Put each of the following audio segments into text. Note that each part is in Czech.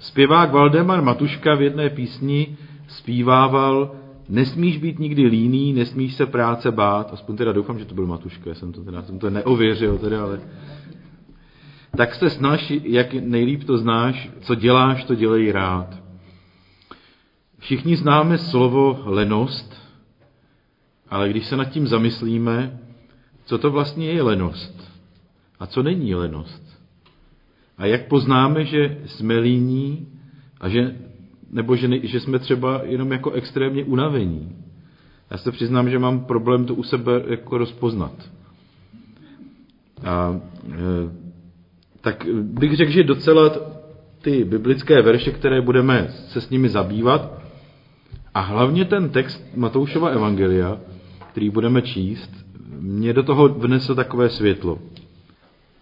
Zpěvák Valdemar Matuška v jedné písni zpívával Nesmíš být nikdy líný, nesmíš se práce bát, aspoň teda doufám, že to byl Matuška, já jsem to, teda, jsem to neověřil, teda, ale tak se snaž, jak nejlíp to znáš, co děláš, to dělej rád. Všichni známe slovo lenost, ale když se nad tím zamyslíme, co to vlastně je lenost a co není lenost. A jak poznáme, že jsme líní a že, nebo že, že jsme třeba jenom jako extrémně unavení. Já se přiznám, že mám problém to u sebe jako rozpoznat. A e, tak bych řekl, že docela ty biblické verše, které budeme se s nimi zabývat, a hlavně ten text Matoušova Evangelia, který budeme číst, mě do toho vnesl takové světlo.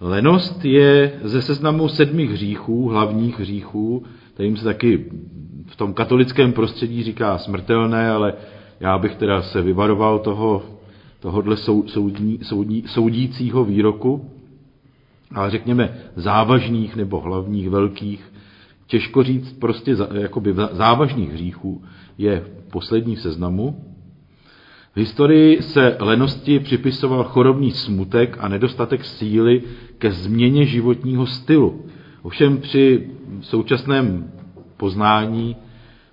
Lenost je ze seznamu sedmi hříchů, hlavních hříchů, kterým se taky v tom katolickém prostředí říká smrtelné, ale já bych teda se vyvaroval toho, tohohle soudní, soudní, soudícího výroku, ale řekněme závažných nebo hlavních velkých, těžko říct prostě závažných hříchů, je poslední v seznamu. V historii se lenosti připisoval chorobný smutek a nedostatek síly ke změně životního stylu. Ovšem při současném poznání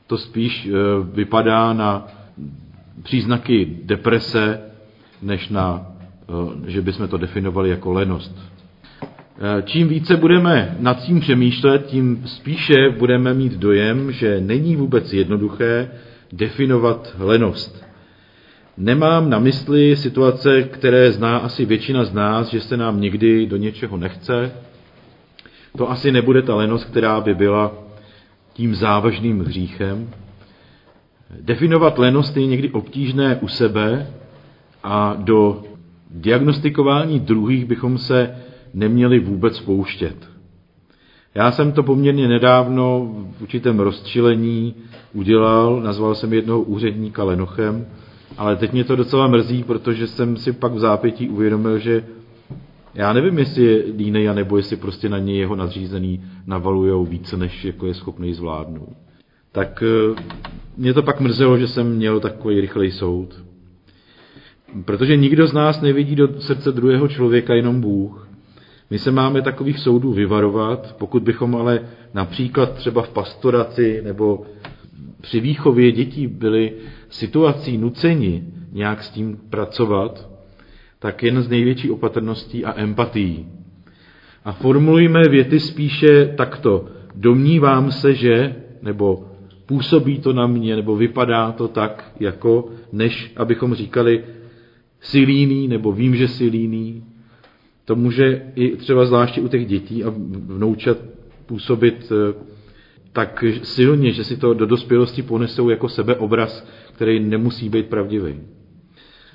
to spíš e, vypadá na příznaky deprese, než na, e, že bychom to definovali jako lenost. E, čím více budeme nad tím přemýšlet, tím spíše budeme mít dojem, že není vůbec jednoduché definovat lenost. Nemám na mysli situace, které zná asi většina z nás, že se nám někdy do něčeho nechce. To asi nebude ta lenost, která by byla tím závažným hříchem. Definovat lenost je někdy obtížné u sebe a do diagnostikování druhých bychom se neměli vůbec pouštět. Já jsem to poměrně nedávno v určitém rozčilení udělal, nazval jsem jednoho úředníka Lenochem, ale teď mě to docela mrzí, protože jsem si pak v zápětí uvědomil, že já nevím, jestli je línej, nebo jestli prostě na něj jeho nadřízený navalujou více, než jako je schopný zvládnout. Tak eh, mě to pak mrzelo, že jsem měl takový rychlej soud. Protože nikdo z nás nevidí do srdce druhého člověka, jenom Bůh. My se máme takových soudů vyvarovat, pokud bychom ale například třeba v pastoraci nebo při výchově dětí byli situací nuceni nějak s tím pracovat, tak jen z největší opatrností a empatií. A formulujme věty spíše takto. Domnívám se, že, nebo působí to na mě, nebo vypadá to tak, jako, než abychom říkali silíný, nebo vím, že silíný. To může i třeba zvláště u těch dětí a vnoučat působit eh, tak silně, že si to do dospělosti ponesou jako sebeobraz, který nemusí být pravdivý.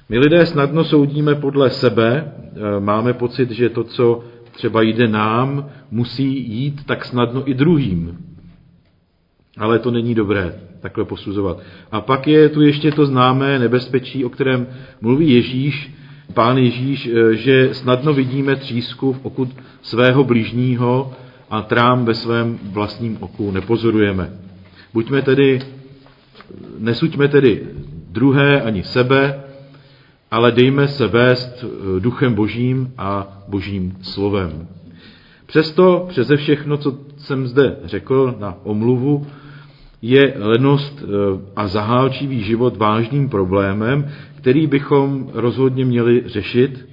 My lidé snadno soudíme podle sebe, e, máme pocit, že to, co třeba jde nám, musí jít tak snadno i druhým. Ale to není dobré takhle posuzovat. A pak je tu ještě to známé nebezpečí, o kterém mluví Ježíš, pán Ježíš, e, že snadno vidíme třísku v oku svého blížního a trám ve svém vlastním oku nepozorujeme. Buďme tedy, nesuďme tedy druhé ani sebe, ale dejme se vést eh, duchem božím a božím slovem. Přesto přeze všechno, co jsem zde řekl na omluvu, je lenost eh, a zahálčivý život vážným problémem, který bychom rozhodně měli řešit,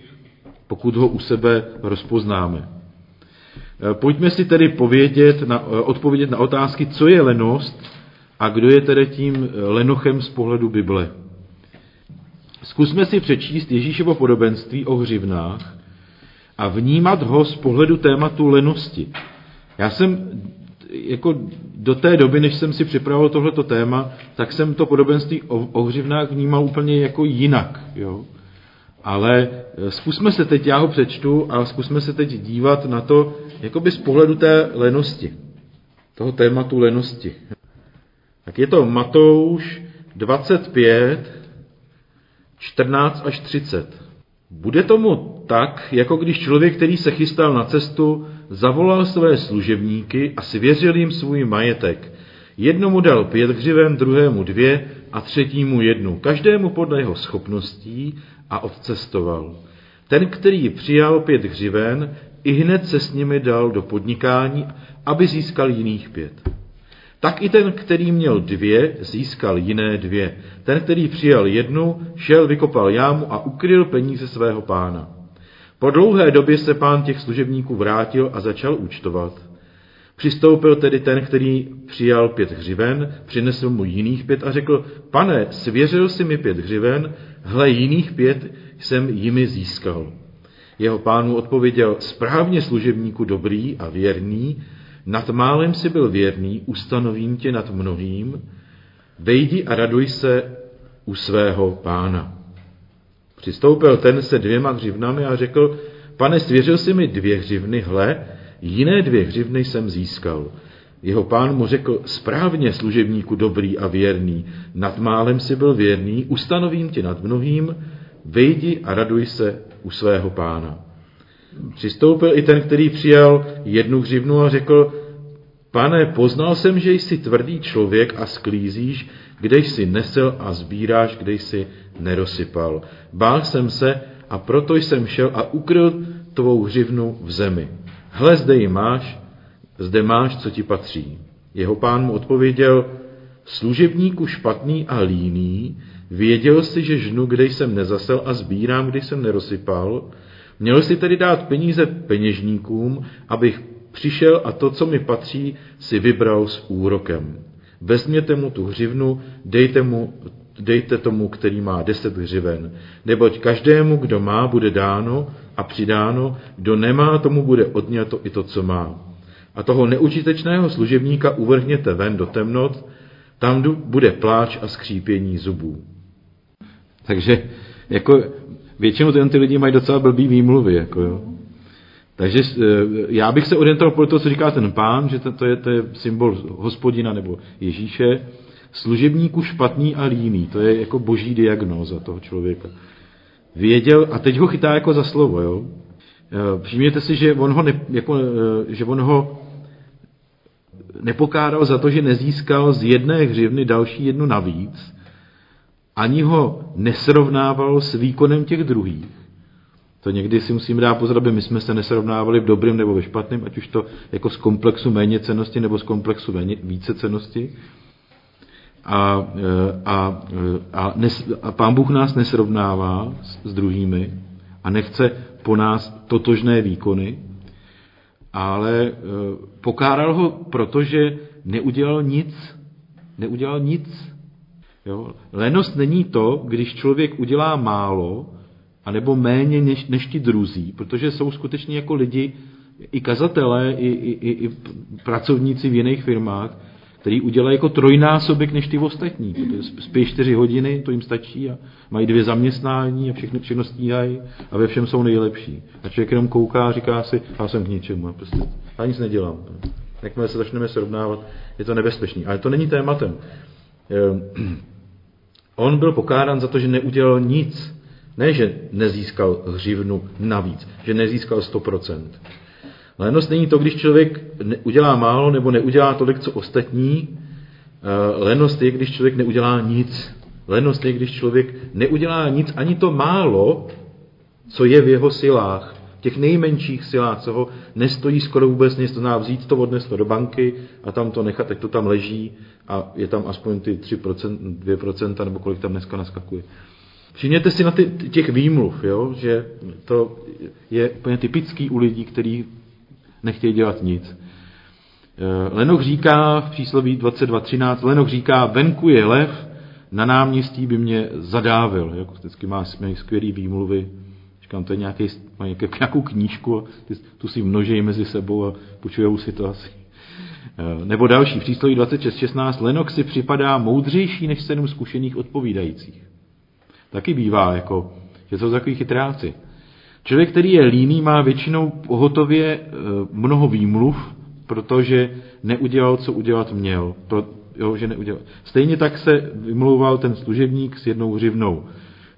pokud ho u sebe rozpoznáme. Eh, pojďme si tedy povědět, na, eh, odpovědět na otázky, co je lenost a kdo je tedy tím eh, lenochem z pohledu Bible. Zkusme si přečíst Ježíšovo podobenství o hřivnách a vnímat ho z pohledu tématu lenosti. Já jsem jako do té doby, než jsem si připravoval tohleto téma, tak jsem to podobenství o, o hřivnách vnímal úplně jako jinak. Jo? Ale zkusme se teď, já ho přečtu, a zkusme se teď dívat na to, jakoby z pohledu té lenosti, toho tématu lenosti. Tak je to Matouš 25, 14 až 30. Bude tomu tak, jako když člověk, který se chystal na cestu, zavolal své služebníky a svěřil jim svůj majetek. Jednomu dal pět hřiven, druhému dvě a třetímu jednu, každému podle jeho schopností a odcestoval. Ten, který přijal pět hřiven, i hned se s nimi dal do podnikání, aby získal jiných pět. Tak i ten, který měl dvě, získal jiné dvě. Ten, který přijal jednu, šel, vykopal jámu a ukryl peníze svého pána. Po dlouhé době se pán těch služebníků vrátil a začal účtovat. Přistoupil tedy ten, který přijal pět hřiven, přinesl mu jiných pět a řekl, pane, svěřil si mi pět hřiven, hle, jiných pět jsem jimi získal. Jeho pánu odpověděl, správně služebníku dobrý a věrný, nad málem si byl věrný, ustanovím tě nad mnohým, vejdi a raduj se u svého pána. Přistoupil ten se dvěma hřivnami a řekl, pane, svěřil si mi dvě hřivny, hle, jiné dvě hřivny jsem získal. Jeho pán mu řekl, správně služebníku dobrý a věrný, nad málem si byl věrný, ustanovím tě nad mnohým, vejdi a raduj se u svého pána. Přistoupil i ten, který přijal jednu hřivnu a řekl, pane, poznal jsem, že jsi tvrdý člověk a sklízíš, kde jsi nesel a sbíráš, kde jsi nerosypal. Bál jsem se a proto jsem šel a ukryl tvou hřivnu v zemi. Hle, zde ji máš, zde máš, co ti patří. Jeho pán mu odpověděl, služebníku špatný a líný, věděl jsi, že žnu, kde jsem nezasel a sbírám, kde jsem nerosypal, Měl si tedy dát peníze peněžníkům, abych přišel a to, co mi patří, si vybral s úrokem. Vezměte mu tu hřivnu, dejte, mu, dejte tomu, který má deset hřiven. Neboť každému, kdo má, bude dáno a přidáno, kdo nemá, tomu bude odňato i to, co má. A toho neučitečného služebníka uvrhněte ven do temnot, tam bude pláč a skřípění zubů. Takže jako většinou ty, lidi mají docela blbý výmluvy. Jako jo. Takže eh, já bych se orientoval podle toho, co říká ten pán, že to, to, je, to je symbol hospodina nebo Ježíše, služebníku špatný a líný, to je jako boží diagnóza toho člověka. Věděl, a teď ho chytá jako za slovo, jo. Eh, všimněte si, že on ho, ne, jako, eh, že on ho nepokáral za to, že nezískal z jedné hřivny další jednu navíc, ani ho nesrovnával s výkonem těch druhých. To někdy si musíme dát pozor, aby my jsme se nesrovnávali v dobrém nebo ve špatném, ať už to jako z komplexu méně cenosti nebo z komplexu méně, více cenosti. A, e, a, e, a, nes, a pán Bůh nás nesrovnává s, s druhými a nechce po nás totožné výkony, ale e, pokáral ho, protože neudělal nic, neudělal nic Jo? Lenost není to, když člověk udělá málo, anebo méně než, než ti druzí, protože jsou skutečně jako lidi, i kazatelé, i, i, i, i pracovníci v jiných firmách, který udělají jako trojnásobek než ty ostatní. Spí čtyři hodiny, to jim stačí a mají dvě zaměstnání a všechno, všechno stíhají a ve všem jsou nejlepší. A člověk jenom kouká a říká si, já jsem k ničemu, prostě, já nic nedělám. Jakmile se začneme srovnávat, je to nebezpečný. Ale to není tématem. Ehm, On byl pokárán za to, že neudělal nic. Ne, že nezískal hřivnu navíc, že nezískal 100%. Lenost není to, když člověk udělá málo nebo neudělá tolik, co ostatní. Eh, lenost je, když člověk neudělá nic. Lenost je, když člověk neudělá nic, ani to málo, co je v jeho silách těch nejmenších silách, co ho nestojí skoro vůbec nic, to znamená vzít to, odnést to do banky a tam to nechat, tak to tam leží a je tam aspoň ty 3%, 2% nebo kolik tam dneska naskakuje. Všimněte si na ty, těch výmluv, jo, že to je úplně typický u lidí, kteří nechtějí dělat nic. Eh, Lenoch říká v přísloví 22.13, Lenoch říká, venku je lev, na náměstí by mě zadávil. Jako vždycky má skvělý výmluvy, Říkám, to je nějaký, mají nějakou knížku, tu si množejí mezi sebou a počujou si to asi. Eh, nebo další, přísloví 26.16, Lenok si připadá moudřejší než sedm zkušených odpovídajících. Taky bývá, jako, že jsou takový chytráci. Člověk, který je líný, má většinou pohotově eh, mnoho výmluv, protože neudělal, co udělat měl. Pro, jo, že neudělal. Stejně tak se vymlouval ten služebník s jednou hřivnou.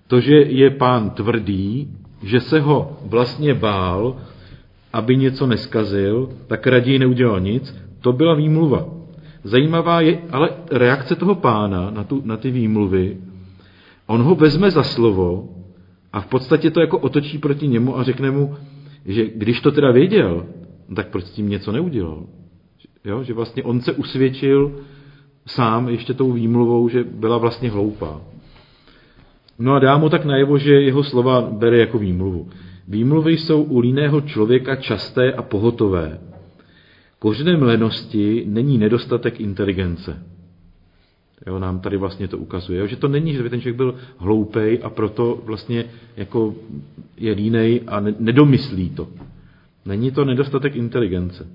To, že je pán tvrdý, že se ho vlastně bál, aby něco neskazil, tak raději neudělal nic. To byla výmluva. Zajímavá je ale reakce toho pána na, tu, na ty výmluvy. On ho vezme za slovo a v podstatě to jako otočí proti němu a řekne mu, že když to teda věděl, tak proč s tím něco neudělal? Jo? Že vlastně on se usvědčil sám ještě tou výmluvou, že byla vlastně hloupá. No a dá mu tak najevo, že jeho slova bere jako výmluvu. Výmluvy jsou u líného člověka časté a pohotové. Kořenem lenosti není nedostatek inteligence. Jo, nám tady vlastně to ukazuje, že to není, že by ten člověk byl hloupej a proto vlastně jako je línej a nedomyslí to. Není to nedostatek inteligence.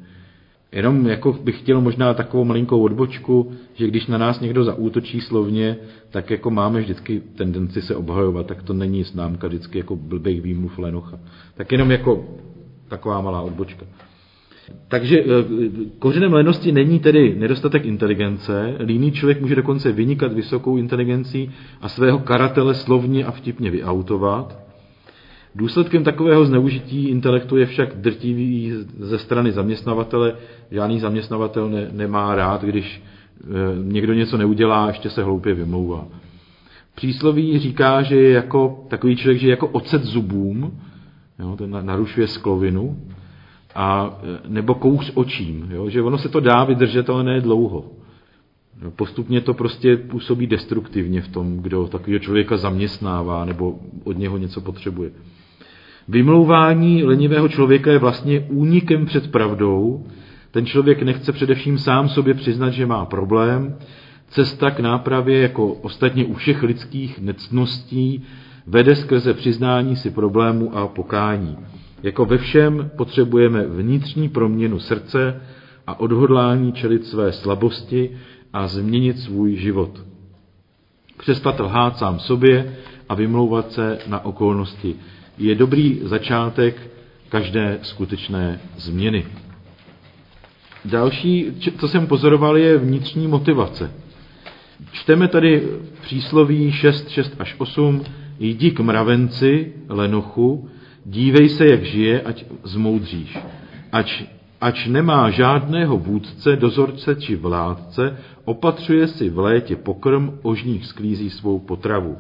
Jenom jako bych chtěl možná takovou malinkou odbočku, že když na nás někdo zaútočí slovně, tak jako máme vždycky tendenci se obhajovat, tak to není známka vždycky jako blbých výmluv Lenocha. Tak jenom jako taková malá odbočka. Takže eh, kořenem lenosti není tedy nedostatek inteligence. Líný člověk může dokonce vynikat vysokou inteligencí a svého karatele slovně a vtipně vyautovat. Důsledkem takového zneužití intelektu je však drtivý ze strany zaměstnavatele. Žádný zaměstnavatel ne, nemá rád, když e, někdo něco neudělá a ještě se hloupě vymlouvá. Přísloví říká, že je jako takový člověk, že je jako ocet zubům, jo, ten narušuje sklovinu, a, e, nebo kouř očím, jo, že ono se to dá vydržet, ale ne dlouho. Postupně to prostě působí destruktivně v tom, kdo takového člověka zaměstnává nebo od něho něco potřebuje. Vymlouvání lenivého člověka je vlastně únikem před pravdou. Ten člověk nechce především sám sobě přiznat, že má problém. Cesta k nápravě, jako ostatně u všech lidských necností, vede skrze přiznání si problému a pokání. Jako ve všem potřebujeme vnitřní proměnu srdce a odhodlání čelit své slabosti a změnit svůj život. Přestat lhát sám sobě a vymlouvat se na okolnosti je dobrý začátek každé skutečné změny. Další, co jsem pozoroval, je vnitřní motivace. Čteme tady přísloví 6, 6 až 8. Jdi k mravenci, lenochu, dívej se, jak žije, ať zmoudříš. Ač, ač nemá žádného vůdce, dozorce či vládce, opatřuje si v létě pokrm, ožních sklízí svou potravu.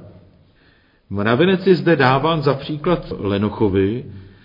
Mravenec je zde dáván za příklad Lenochovi,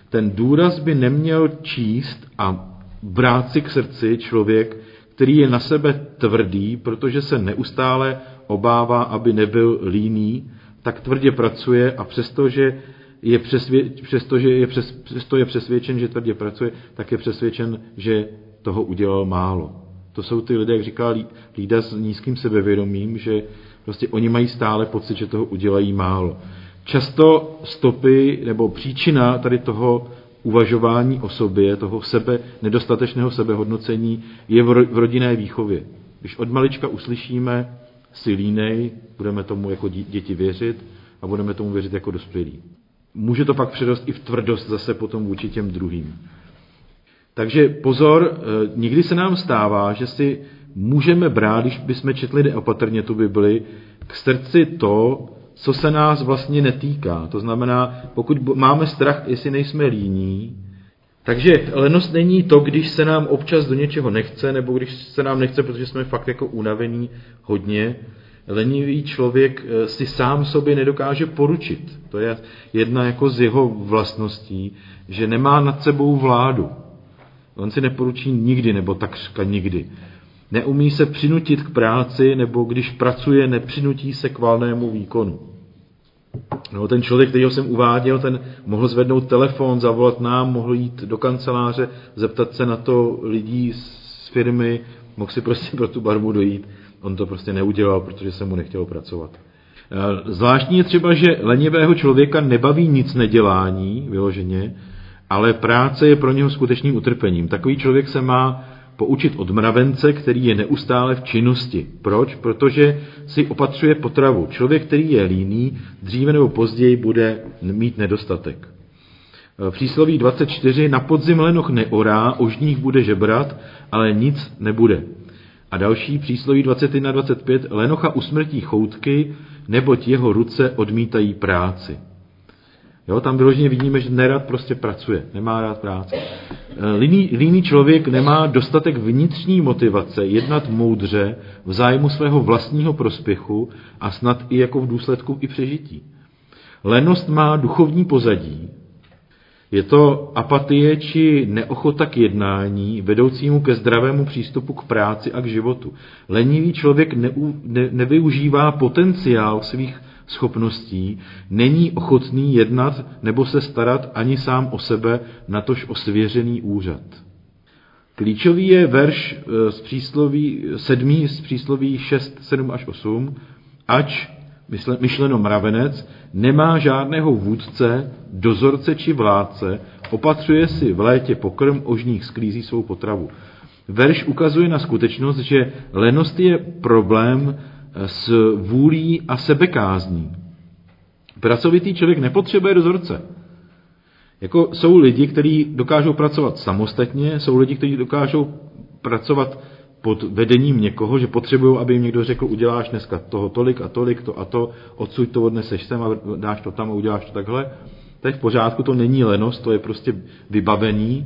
ten důraz by neměl číst a brát si k srdci člověk, který je na sebe tvrdý, protože se neustále obává, aby nebyl líný, tak tvrdě pracuje a přestože je, přesvě, přestože je, přes, přesto je přesvědčen, že tvrdě pracuje, tak je přesvědčen, že toho udělal málo. To jsou ty lidé, jak říká Lída s nízkým sebevědomím, že prostě oni mají stále pocit, že toho udělají málo. Často stopy nebo příčina tady toho uvažování o sobě, toho sebe, nedostatečného sebehodnocení je v rodinné výchově. Když od malička uslyšíme si línej, budeme tomu jako děti věřit a budeme tomu věřit jako dospělí. Může to pak přirost i v tvrdost zase potom vůči těm druhým. Takže pozor, eh, nikdy se nám stává, že si můžeme brát, když bychom četli neopatrně tu Bibli, k srdci to, co se nás vlastně netýká. To znamená, pokud máme strach, jestli nejsme líní, takže lenost není to, když se nám občas do něčeho nechce, nebo když se nám nechce, protože jsme fakt jako unavení hodně. Lenivý člověk eh, si sám sobě nedokáže poručit. To je jedna jako z jeho vlastností, že nemá nad sebou vládu. On si neporučí nikdy, nebo takřka nikdy. Neumí se přinutit k práci, nebo když pracuje, nepřinutí se k valnému výkonu. No, ten člověk, kterýho jsem uváděl, ten mohl zvednout telefon, zavolat nám, mohl jít do kanceláře, zeptat se na to lidí z firmy, mohl si prostě pro tu barvu dojít. On to prostě neudělal, protože se mu nechtělo pracovat. E, zvláštní je třeba, že lenivého člověka nebaví nic nedělání, vyloženě, ale práce je pro něho skutečným utrpením. Takový člověk se má poučit od mravence, který je neustále v činnosti. Proč? Protože si opatřuje potravu. Člověk, který je líný, dříve nebo později bude mít nedostatek. Přísloví 24 na podzim lenoch neorá, ožních bude žebrat, ale nic nebude. A další přísloví 21 25 lenocha usmrtí choutky, neboť jeho ruce odmítají práci. Jo, tam vyloženě vidíme, že nerad prostě pracuje, nemá rád práci. Eh, líný, líný člověk nemá dostatek vnitřní motivace jednat moudře v zájmu svého vlastního prospěchu a snad i jako v důsledku i přežití. Lenost má duchovní pozadí. Je to apatie či neochota k jednání, vedoucímu ke zdravému přístupu k práci a k životu. Lenivý člověk neu, ne, nevyužívá potenciál svých schopností, není ochotný jednat nebo se starat ani sám o sebe, natož o svěřený úřad. Klíčový je verš eh, z přísloví, sedmý z přísloví 6, 7 až 8, ač, myšleno mravenec, nemá žádného vůdce, dozorce či vládce, opatřuje si v létě pokrm, ožních sklízí svou potravu. Verš ukazuje na skutečnost, že lenost je problém s vůlí a sebekázní. Pracovitý člověk nepotřebuje dozorce. Jako jsou lidi, kteří dokážou pracovat samostatně, jsou lidi, kteří dokážou pracovat pod vedením někoho, že potřebují, aby jim někdo řekl, uděláš dneska toho tolik a tolik, to a to, odsuď to odneseš sem a dáš to tam a uděláš to takhle. To je v pořádku, to není lenost, to je prostě vybavený,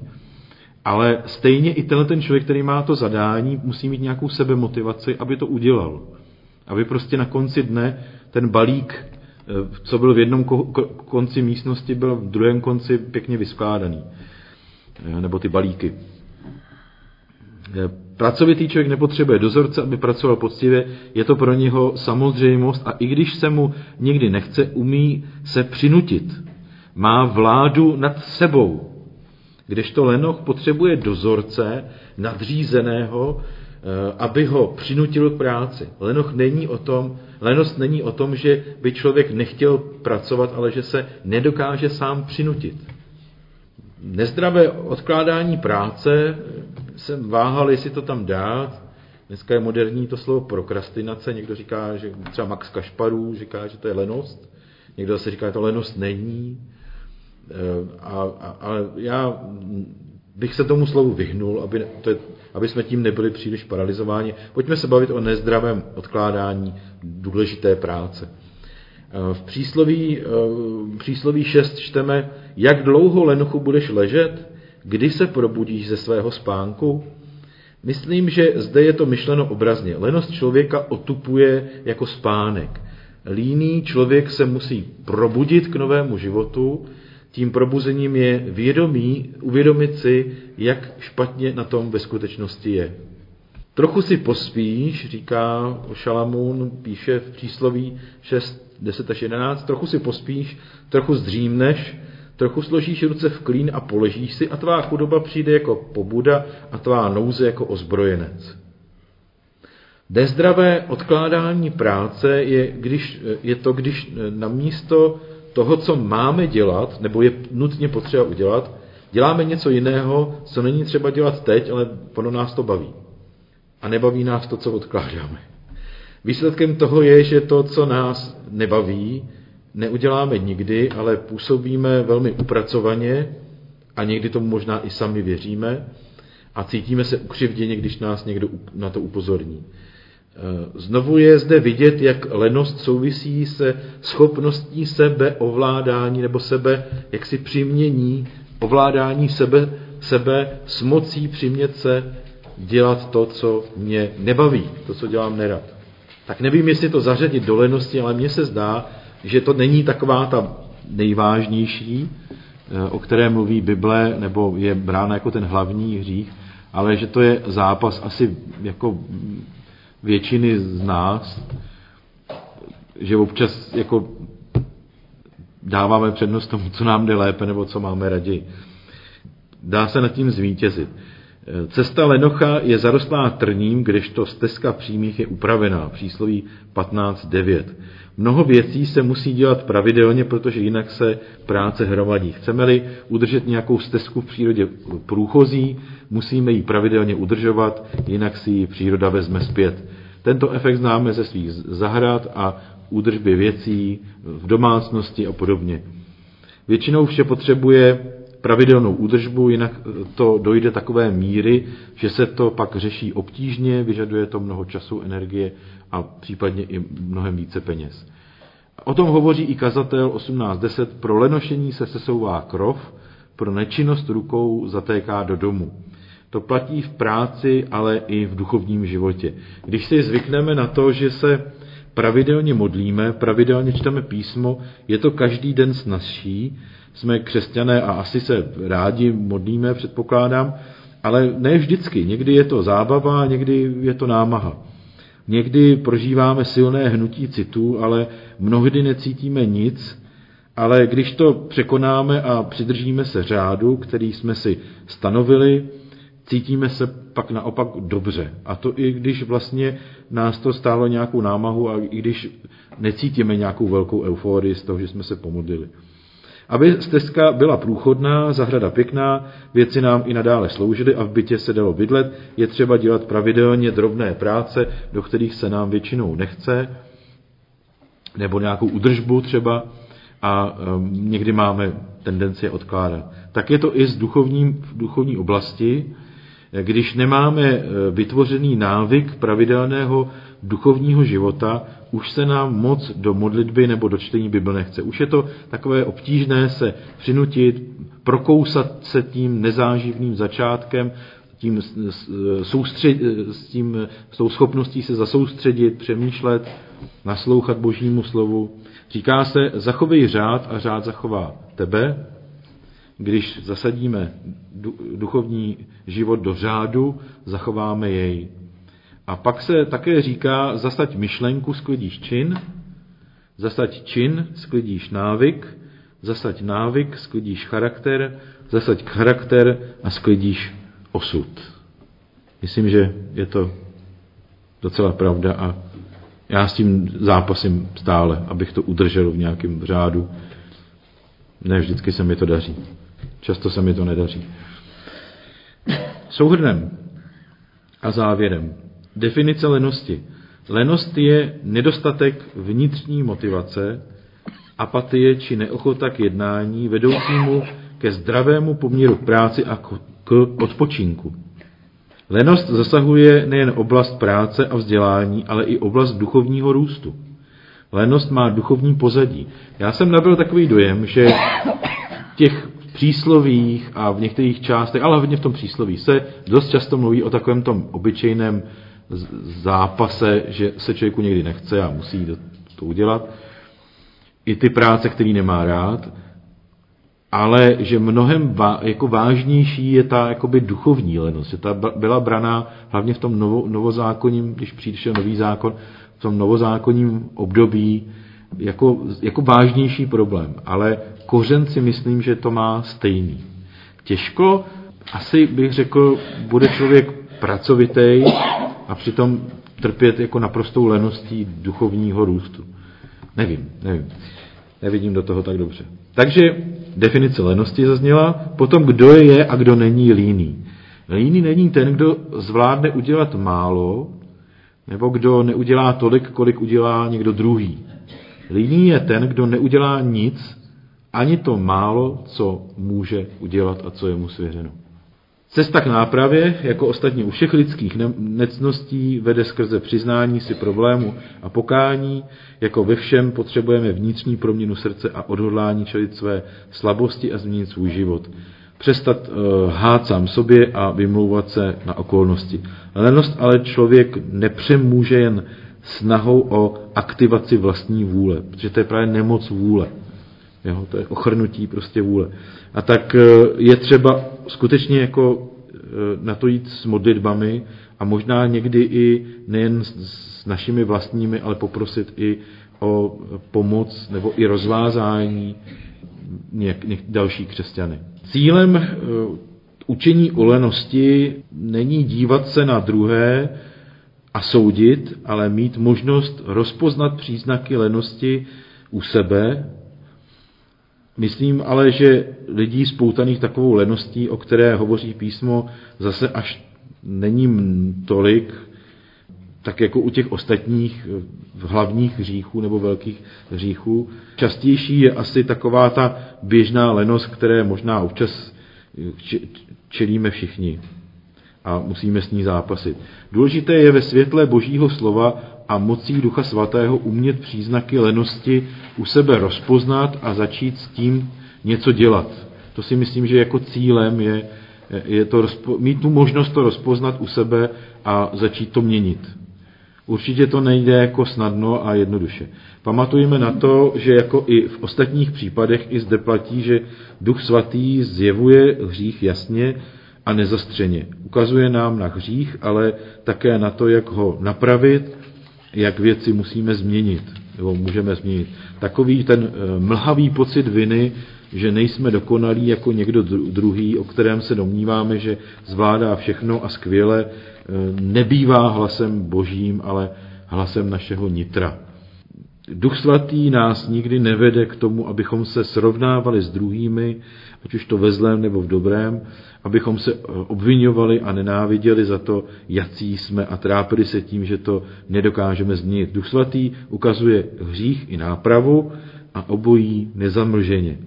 ale stejně i tenhle ten člověk, který má to zadání, musí mít nějakou sebemotivaci, aby to udělal. Aby prostě na konci dne ten balík, eh, co byl v jednom konci místnosti, byl v druhém konci pěkně vyskládaný. Eh, nebo ty balíky. Eh, pracovitý člověk nepotřebuje dozorce, aby pracoval poctivě, je to pro něho samozřejmost a i když se mu někdy nechce, umí se přinutit. Má vládu nad sebou. Kdežto Lenoch potřebuje dozorce, nadřízeného, aby ho přinutil k práci. Lenoch není o tom, lenost není o tom, že by člověk nechtěl pracovat, ale že se nedokáže sám přinutit. Nezdravé odkládání práce, jsem váhal, jestli to tam dát. Dneska je moderní to slovo prokrastinace. Někdo říká, že třeba Max Kašparů říká, že to je lenost. Někdo zase říká, že to lenost není. Eh, a, a, a já bych se tomu slovu vyhnul, aby, to je, aby jsme tím nebyli příliš paralizováni. Pojďme se bavit o nezdravém odkládání důležité práce. V přísloví, v přísloví 6 čteme, jak dlouho lenochu budeš ležet, kdy se probudíš ze svého spánku? Myslím, že zde je to myšleno obrazně. Lenost člověka otupuje jako spánek. Líný člověk se musí probudit k novému životu, tím probuzením je vědomí, uvědomit si, jak špatně na tom ve skutečnosti je. Trochu si pospíš, říká Šalamún, píše v přísloví 6, 10 až 11, trochu si pospíš, trochu zdřímneš, trochu složíš ruce v klín a poležíš si a tvá chudoba přijde jako pobuda a tvá nouze jako ozbrojenec. Nezdravé odkládání práce je, když, je to, když na místo toho, co máme dělat, nebo je nutně potřeba udělat, děláme něco jiného, co není třeba dělat teď, ale ono nás to baví. A nebaví nás to, co odkládáme. Výsledkem toho je, že to, co nás nebaví, neuděláme nikdy, ale působíme velmi upracovaně a někdy tomu možná i sami věříme a cítíme se ukřivděně, když nás někdo na to upozorní. Eh, znovu je zde vidět, jak lenost souvisí se schopností sebe ovládání nebo sebe jaksi přimění, ovládání sebe, sebe s mocí přimět se dělat to, co mě nebaví, to, co dělám nerad. Tak nevím, jestli to zařadit do lenosti, ale mně se zdá, že to není taková ta nejvážnější, eh, o které mluví Bible, nebo je brána jako ten hlavní hřích, ale že to je zápas asi jako většiny z nás, že občas jako dáváme přednost tomu, co nám jde lépe nebo co máme raději. Dá se nad tím zvítězit. Cesta Lenocha je zarostlá trním, kdežto stezka přímých je upravená, přísloví 15.9. Mnoho věcí se musí dělat pravidelně, protože jinak se práce hromadí. Chceme-li udržet nějakou stezku v přírodě průchozí, musíme ji pravidelně udržovat, jinak si ji příroda vezme zpět. Tento efekt známe ze svých zahrad a údržby věcí v domácnosti a podobně. Většinou vše potřebuje pravidelnou údržbu, jinak to dojde takové míry, že se to pak řeší obtížně, vyžaduje to mnoho času, energie a případně i mnohem více peněz. O tom hovoří i kazatel 18.10. Pro lenošení se sesouvá krov, pro nečinnost rukou zatéká do domu. To platí v práci, ale i v duchovním životě. Když si zvykneme na to, že se pravidelně modlíme, pravidelně čteme písmo, je to každý den snažší, jsme křesťané a asi se rádi modlíme, předpokládám, ale ne vždycky. Někdy je to zábava, někdy je to námaha. Někdy prožíváme silné hnutí citů, ale mnohdy necítíme nic, ale když to překonáme a přidržíme se řádu, který jsme si stanovili, cítíme se pak naopak dobře. A to i když vlastně nás to stálo nějakou námahu a i když necítíme nějakou velkou euforii z toho, že jsme se pomodlili. Aby stezka byla průchodná, zahrada pěkná, věci nám i nadále sloužily a v bytě se dalo bydlet, je třeba dělat pravidelně drobné práce, do kterých se nám většinou nechce, nebo nějakou udržbu třeba a um, někdy máme tendenci odkládat. Tak je to i z duchovní, v duchovní oblasti, když nemáme e, vytvořený návyk pravidelného duchovního života, už se nám moc do modlitby nebo do čtení Bible nechce. Už je to takové obtížné se přinutit, prokousat se tím nezáživným začátkem, tím soustřed, s, tím, s tou schopností se zasoustředit, přemýšlet, naslouchat Božímu slovu. Říká se, zachovej řád a řád zachová tebe. Když zasadíme duchovní život do řádu, zachováme jej. A pak se také říká, zasaď myšlenku, sklidíš čin, zasaď čin, sklidíš návyk, zasaď návyk, sklidíš charakter, zasaď charakter a sklidíš osud. Myslím, že je to docela pravda a já s tím zápasím stále, abych to udržel v nějakém řádu. Ne vždycky se mi to daří. Často se mi to nedaří. Souhrnem a závěrem. Definice lenosti. Lenost je nedostatek vnitřní motivace, apatie či neochota k jednání vedoucímu ke zdravému poměru práci a k odpočinku. Lenost zasahuje nejen oblast práce a vzdělání, ale i oblast duchovního růstu. Lenost má duchovní pozadí. Já jsem nabil takový dojem, že těch příslovích a v některých částech, ale hlavně v tom přísloví, se dost často mluví o takovém tom obyčejném zápase, že se člověku někdy nechce a musí to udělat. I ty práce, který nemá rád, ale že mnohem vá, jako vážnější je ta jakoby duchovní lenost, že ta byla braná hlavně v tom novo, novozákonním, když přišel nový zákon, v tom novozákonním období jako, jako vážnější problém. Ale kořen si myslím, že to má stejný. Těžko, asi bych řekl, bude člověk pracovitý a přitom trpět jako naprostou leností duchovního růstu. Nevím, nevím. Nevidím do toho tak dobře. Takže definice lenosti zazněla, potom kdo je a kdo není líný. Líný není ten, kdo zvládne udělat málo, nebo kdo neudělá tolik, kolik udělá někdo druhý. Líný je ten, kdo neudělá nic, ani to málo, co může udělat a co je mu svěřeno. Cesta k nápravě, jako ostatně u všech lidských necností, vede skrze přiznání si problému a pokání. Jako ve všem potřebujeme vnitřní proměnu srdce a odhodlání čelit své slabosti a změnit svůj život. Přestat uh, hát sám sobě a vymlouvat se na okolnosti. Lenost ale člověk nepřemůže jen snahou o aktivaci vlastní vůle, protože to je právě nemoc vůle. Jo, to je ochrnutí prostě vůle. A tak eh, je třeba skutečně jako eh, na to jít s modlitbami a možná někdy i nejen s našimi vlastními, ale poprosit i o pomoc nebo i rozvázání další křesťany. Cílem eh, učení o lenosti není dívat se na druhé a soudit, ale mít možnost rozpoznat příznaky lenosti u sebe Myslím ale, že lidí spoutaných takovou leností, o které hovoří písmo, zase až není tolik, tak jako u těch ostatních eh, hlavních hříchů nebo velkých hříchů. Častější je asi taková ta běžná lenost, které možná občas eh, čelíme všichni a musíme s ní zápasit. Důležité je ve světle Božího slova a mocí Ducha Svatého umět příznaky lenosti u sebe rozpoznat a začít s tím něco dělat. To si myslím, že jako cílem je, je to, mít tu možnost to rozpoznat u sebe a začít to měnit. Určitě to nejde jako snadno a jednoduše. Pamatujeme na to, že jako i v ostatních případech i zde platí, že Duch Svatý zjevuje hřích jasně a nezastřeně. Ukazuje nám na hřích, ale také na to, jak ho napravit, jak věci musíme změnit, nebo můžeme změnit. Takový ten eh, mlhavý pocit viny, že nejsme dokonalí jako někdo druhý, o kterém se domníváme, že zvládá všechno a skvěle, eh, nebývá hlasem božím, ale hlasem našeho nitra. Duch svatý nás nikdy nevede k tomu, abychom se srovnávali s druhými, ať už to ve zlém nebo v dobrém, abychom se eh, obvinovali a nenáviděli za to, jací jsme a trápili se tím, že to nedokážeme změnit. Duch svatý ukazuje hřích i nápravu a obojí nezamlženě.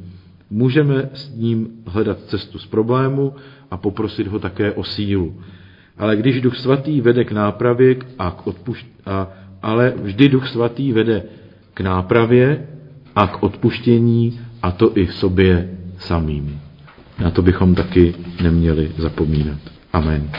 Můžeme s ním hledat cestu z problému a poprosit ho také o sílu. Ale když Duch Svatý vede k nápravě a k odpušť... a, ale vždy Duch Svatý vede k nápravě a k odpuštění a to i v sobě samým. Na to bychom taky neměli zapomínat. Amen.